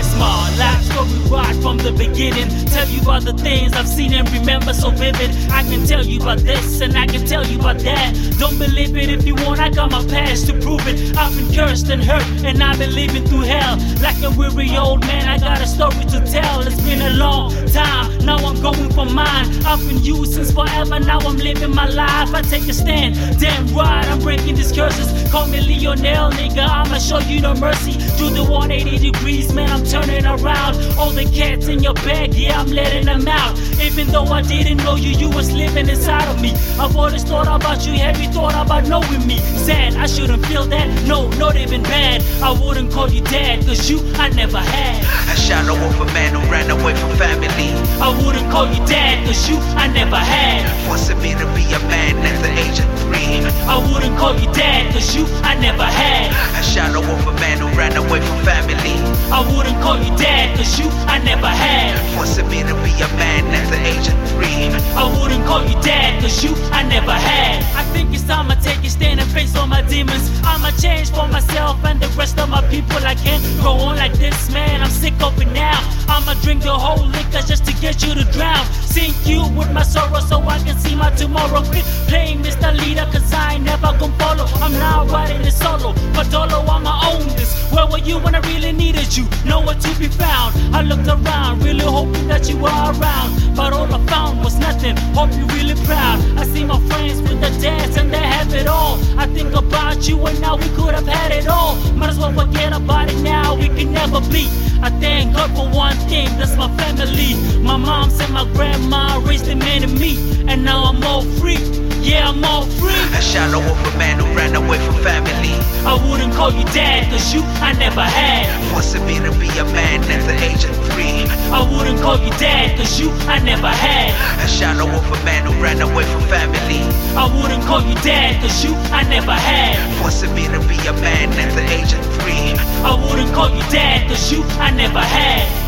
Yes, ma, life story right from the beginning. Tell you all the things I've seen and remember so vivid. I can tell you about this and I can tell you about that. Don't believe it if you want, I got my past to prove it. I've been cursed and hurt, and I've been living through hell. Like a weary old man, I got a story to tell. It's been a long time, now I'm going for mine. I've been used since forever, now I'm living my life. I take a stand, damn right, I'm breaking these curses. Call me Lionel, nigga, I'ma show you no mercy. Do the 180 degrees, man, I'm turning around. All the cats in your bag, yeah, I'm letting them out. Even though I didn't know you, you was living inside of me. I've thought about you, have you thought about knowing me? Sad, I shouldn't feel that, no, not even bad. I wouldn't call you dad, cause you I never had. A shadow of a man who ran away from family. I wouldn't call you dad, cause you I never had. Forcing me to be a man at the age of three. I wouldn't call you dad, cause you I never had. A shadow of a man who ran away from family. I wouldn't call you dad, cause you I never had. Forcing me to be a man at the age of change for myself and the rest of my people. I can't go on like this, man. I'm sick of it now. I'ma drink the whole liquor just to get you to drown. Sink you with my sorrow so I can see my tomorrow. Quit playing Mr. Leader, cause I ain't never gon' follow. I'm now riding it solo. But Dolo, I'ma own this. Where were you when I really needed you? Nowhere to be found. I looked around, really hoping that you were around. But all I found was nothing. Hope you're really proud. I think about you and now we could have had it all. Might as well forget about it now. We can never be. I thank God for one thing, that's my family. My mom and my grandma raised man in me, and now I'm all free. Yeah, I'm all free. A shadow of a man who ran away from family. I wouldn't call you dad, cause you I never had. Forcing me to be a man at the age of three. I wouldn't call you dad, cause you I never had. A shadow of a man who ran away from family. I wouldn't call you dad, cause you I never had. Forcing me to be a man at the age of three. I wouldn't call you dad, cause you I never had.